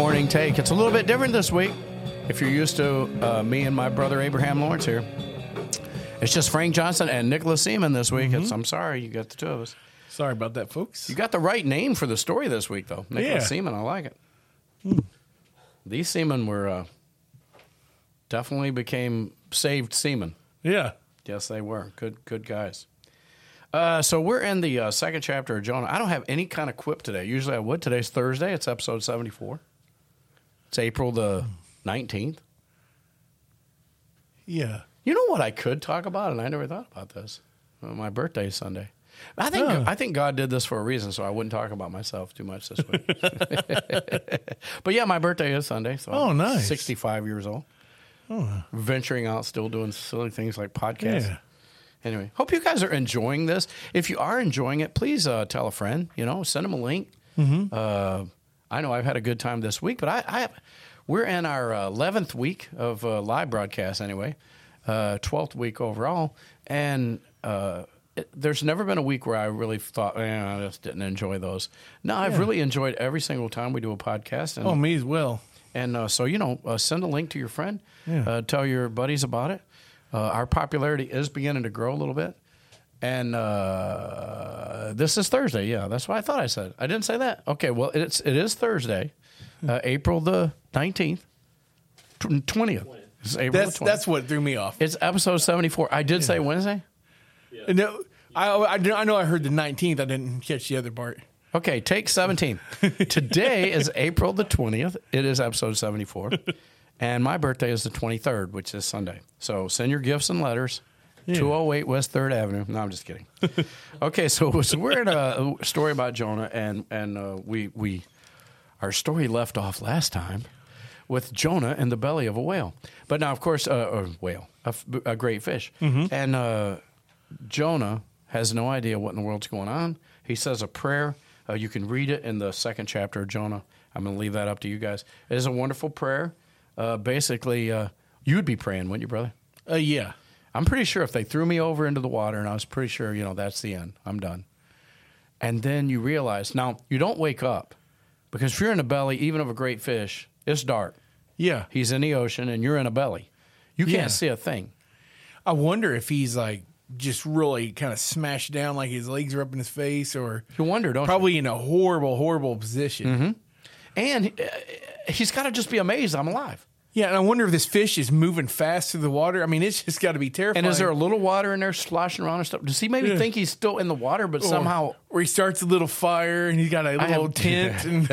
morning take. It's a little bit different this week. If you're used to uh, me and my brother Abraham Lawrence here, it's just Frank Johnson and Nicholas Seaman this week. It's, I'm sorry, you got the two of us. Sorry about that, folks. You got the right name for the story this week, though. Nicholas Yeah. Seaman, I like it. These seamen were uh, definitely became saved seamen. yeah. Yes, they were good, good guys. Uh, so we're in the uh, second chapter of Jonah. I don't have any kind of quip today. Usually I would. Today's Thursday. It's episode seventy-four. It's April the nineteenth. Yeah. You know what I could talk about, and I never thought about this. Well, my birthday is Sunday. I think Oh. I think God did this for a reason, so I wouldn't talk about myself too much this week. but yeah, my birthday is Sunday. So Oh, I'm nice. Sixty-five years old. Oh. Venturing out, still doing silly things like podcasts. Yeah. Anyway, hope you guys are enjoying this. If you are enjoying it, please uh, tell a friend. You know, send them a link. Uh, I know I've had a good time this week, but I, I we're in our uh, eleventh week of uh, live broadcast anyway, uh, twelfth week overall, and uh, it, there's never been a week where I really thought, eh, I just didn't enjoy those. No, I've Yeah. really enjoyed every single time we do a podcast. And, Oh, me as well. and uh, so, you know, uh, send a link to your friend. Yeah. Uh, tell your buddies about it. Uh, our popularity is beginning to grow a little bit. And uh, this is Thursday. Yeah, that's what I thought I said. I didn't say that. Okay, well, it's it is Thursday, uh, April the nineteenth, twentieth. It's April That's the 20th. that's what threw me off. it's episode seventy four. I did say Wednesday. No, I, I I know I heard the 19th. I didn't catch the other part. Okay, take 17. Today is April the 20th. It is episode 74. And my birthday is the 23rd, which is Sunday. So send your gifts and letters. 208 West 3rd Avenue. No, I'm just kidding. okay, so, so we're in a story about Jonah, and, and uh, we, we, our story left off last time with Jonah in the belly of a whale. But now, of course, uh, a whale, a, f- a great fish. And uh, Jonah has no idea what in the world's going on. He says a prayer. Uh, you can read it in the second chapter of Jonah. I'm going to leave that up to you guys. It is a wonderful prayer. Uh, basically, uh, you'd be praying, wouldn't you, brother? Uh, yeah. I'm pretty sure if they threw me over into the water and I was pretty sure, you know, that's the end. I'm done. And then you realize, now, you don't wake up because if you're in the belly, even of a great fish, it's dark. Yeah. He's in the ocean and you're in a belly. You can't Yeah. see a thing. I wonder if he's like just really kind of smashed down, like his legs are up in his face, or You wonder, don't you? probably in a horrible, horrible position. And uh, he's got to just be amazed I'm alive. Yeah, and I wonder if this fish is moving fast through the water. I mean, it's just got to be terrifying. And is there a little water in there sloshing around and stuff? Does he maybe Yeah. think he's still in the water, but Or- somehow where he starts a little fire and he's got a little have- tent and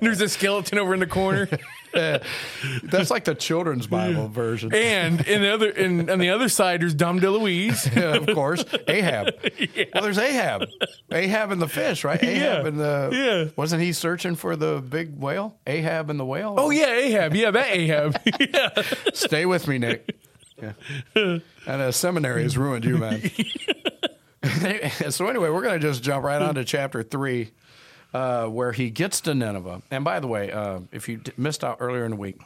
there's a skeleton over in the corner. that's like the children's Bible version? And in the other, and on the other side, there's Dom DeLuise. Yeah, of course, Ahab. Well, there's Ahab. Ahab and the fish, right? Ahab Yeah. and the Yeah. Wasn't he searching for the big whale? Ahab and the whale. Oh yeah, Ahab. Yeah, that Ahab. yeah. Stay with me, Nick. Yeah. And a seminary has ruined you, man. so anyway, we're going to just jump right on to chapter three, uh, where he gets to Nineveh. And by the way, uh, if you d- missed out earlier in the week,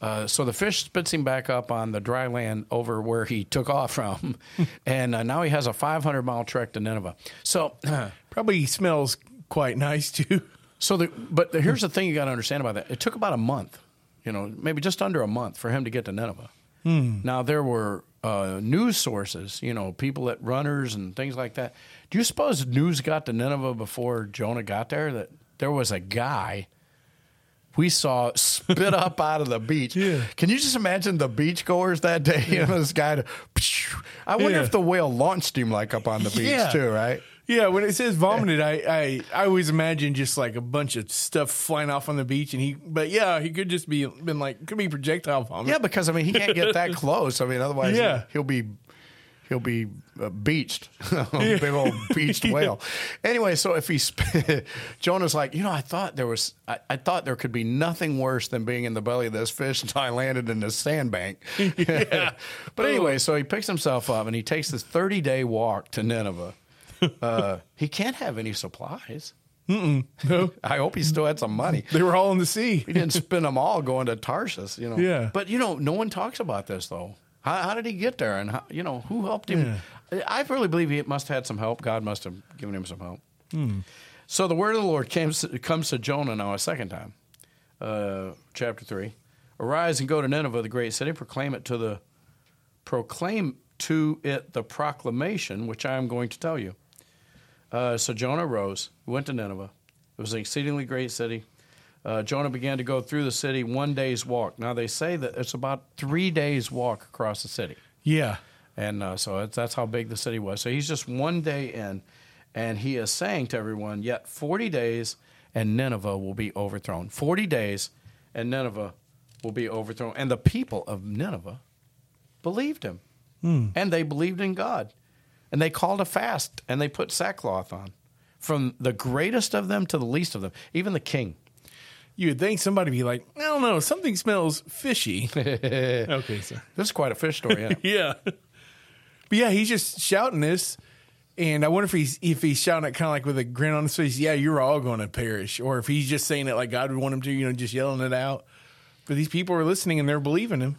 uh, so the fish spits him back up on the dry land over where he took off from, and uh, now he has a 500 mile trek to Nineveh. So. Probably smells quite nice too. So, the, but the, here's the thing you got to understand about that. It took about a month, you know, maybe just under a month for him to get to Nineveh. Now there were uh, news sources, you know, people at runners and things like that. Do you suppose news got to Nineveh before Jonah got there? That there was a guy we saw spit up out of the beach. Yeah. Can you just imagine the beachgoers that day? You know, this guy. To, I wonder Yeah. if the whale launched him like up on the beach Yeah. too, right? Yeah, when it says vomited, I, I I always imagine just like a bunch of stuff flying off on the beach, and he. But yeah, he could just be been like could be projectile vomit. Yeah, because I mean he can't get that close. I mean, otherwise Yeah. he'll be he'll be uh, beached, big old beached whale. Anyway, so if he sp- Jonah's like, you know, I thought there was, I, I thought there could be nothing worse than being in the belly of this fish until I landed in this sandbank. Yeah. But anyway, so he picks himself up and he takes this thirty day walk to Nineveh. Uh, he can't have any supplies. No, I hope he still had some money. they were all in the sea. He didn't spend them all going to Tarsus, you know. Yeah. But you know, no one talks about this though. How, how did he get there, and how, you know who helped him? I really believe he must have had some help. God must have given him some help. So the word of the Lord comes comes to Jonah now a second time. uh, chapter 3. Arise and go to Nineveh, the great city, proclaim it to the proclaim to it the proclamation which I am going to tell you. Uh, so Jonah rose, went to Nineveh. It was an exceedingly great city. Uh, Jonah began to go through the city one day's walk. Now they say that it's about three days' walk across the city, Yeah. and uh, so that's how big the city was. So he's just one day in, and he is saying to everyone, "Yet forty days, and Nineveh will be overthrown. Forty days, and Nineveh will be overthrown." And the people of Nineveh believed him, and they believed in God, and they called a fast, and they put sackcloth on, from the greatest of them to the least of them, even the king. You would think somebody would be like, I don't know, something smells fishy. okay, so This is quite a fish story. Yeah. yeah, but yeah, he's just shouting this, and I wonder if he's if he's shouting it kind of like with a grin on his face. Yeah, you're all going to perish, or if he's just saying it like God would want him to, you know, just yelling it out. But these people are listening and they're believing him.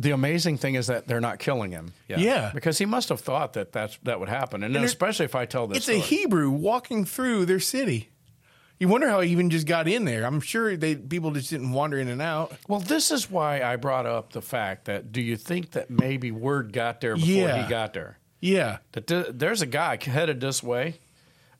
The amazing thing is that they're not killing him. Yeah. because he must have thought that that's, that would happen, and, then there- especially if I tell this. It's a. Hebrew walking through their city. You wonder how he even just got in there. I'm sure they people just didn't wander in and out. Well, this is why I brought up the fact that do you think that maybe word got there before Yeah. he got there? Yeah, That th- there's a guy headed this way,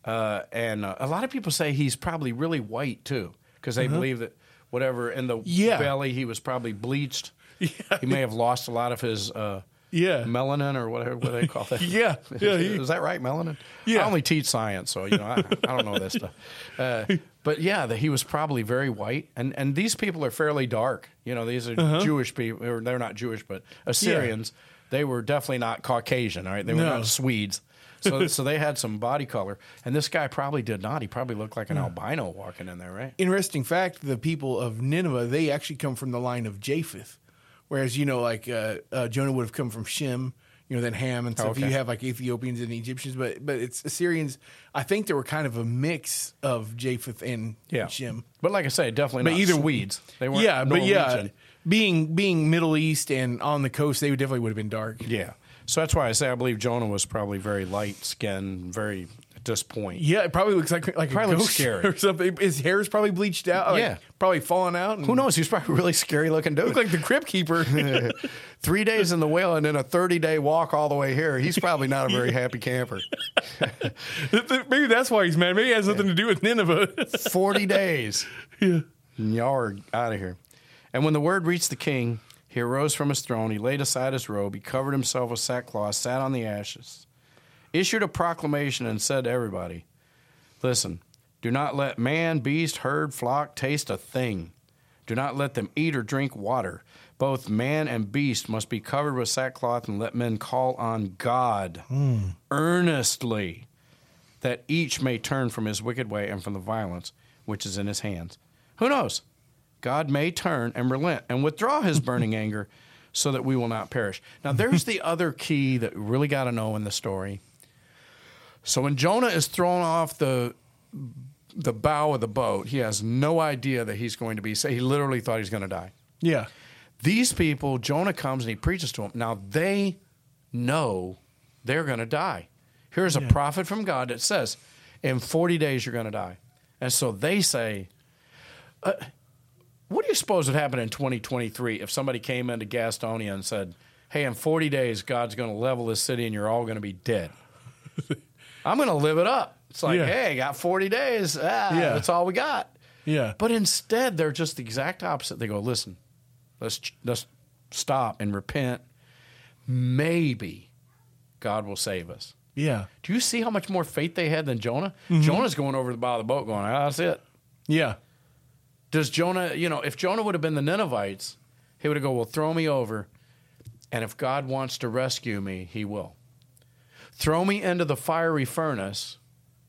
uh, and uh, a lot of people say he's probably really white too, because they believe that whatever in the Uh-huh. Yeah. belly he was probably bleached. He may have lost a lot of his uh, yeah, melanin or whatever what they call that. yeah, yeah. he- is that right, melanin? Yeah. I only teach science, so you know I, I don't know this stuff. Uh, but yeah, that he was probably very white, and and these people are fairly dark. You know, these are Uh-huh. Jewish people, or they're not Jewish, but Assyrians. They were definitely not Caucasian, all right? They were No. not Swedes. So, so they had some body color, and this guy probably did not. He probably looked like an albino walking in there, right? Interesting fact: the people of Nineveh they actually come from the line of Japheth, whereas you know, like uh, uh, Jonah would have come from Shem. You know, then Ham and stuff. Okay. You have like Ethiopians and Egyptians, but but it's Assyrians. I think they were kind of a mix of Japheth and Yeah. Shem. But like I say, definitely But not either- Swedes. They weren't. Yeah, but yeah, Norwegian. being being Middle East and on the coast, they would definitely would have been dark. Yeah. So that's why I say I believe Jonah was probably very light skinned, very this point. Yeah, it probably looks like like Probably a ghost scary. or something. His hair is probably bleached out. like, Yeah. probably falling out. And Who knows? He's probably really scary looking dude. Look like the crypt keeper. Three days in the whale and then a 30 day walk all the way here. He's probably not a very happy camper. Maybe that's why he's mad. Maybe it has nothing to do with Nineveh. 40 days. yeah. Y'all are out of here. And when the word reached the king, he arose from his throne. He laid aside his robe. He covered himself with sackcloth, sat on the ashes, issued a proclamation, and said to everybody, Listen, do not let man, beast, herd, flock taste a thing. Do not let them eat or drink water. Both man and beast must be covered with sackcloth, and let men call on God hmm. earnestly, that each may turn from his wicked way and from the violence which is in his hands. Who knows? God may turn and relent and withdraw his burning anger so that we will not perish. Now, there's the other key that we really got to know in the story. So, when Jonah is thrown off the the bow of the boat, he has no idea that he's going to be saved. He literally thought he's going to die. Yeah. These people, Jonah comes and he preaches to them. Now, they know they're going to die. Here's a prophet from God that says, in 40 days, you're going to die. And so they say, uh, what do you suppose would happen in 2023 if somebody came into Gastonia and said, hey, in 40 days, God's going to level this city and you're all going to be dead? I'm going to live it up. It's like, Yeah. hey, got 40 days. Ah, Yeah. That's all we got. Yeah. But instead, they're just the exact opposite. They go, listen, let's let's stop and repent. Maybe God will save us. Yeah. Do you see how much more faith they had than Jonah? Mm-hmm. Jonah's going over the bow of the boat, going, ah, "That's it." Yeah. Does Jonah? You know, if Jonah would have been the Ninevites, he would have go, "Well, throw me over, and if God wants to rescue me, He will. Throw me into the fiery furnace,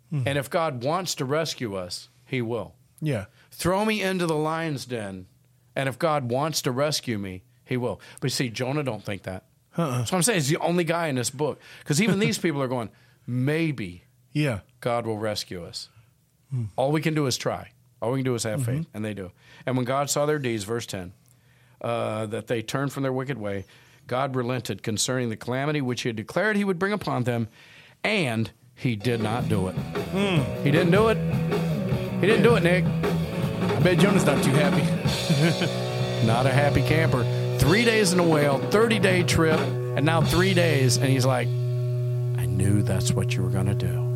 Hmm. and if God wants to rescue us, He will." Yeah. throw me into the lion's den, and if God wants to rescue me, He will. But see, Jonah don't think that. Uh-uh. So I'm saying he's the only guy in this book because even these people are going, maybe Yeah. God will rescue us. All we can do is try. All we can do is have faith, and they do. And when God saw their deeds, verse ten, uh, that they turned from their wicked way, God relented concerning the calamity which He had declared He would bring upon them, and He did not do it. Hmm. He didn't do it. He didn't do it, Nick. I bet Jonah's not too happy. Not a happy camper. Three days in a whale, 30 day trip, and now three days. And he's like, I knew that's what you were going to do.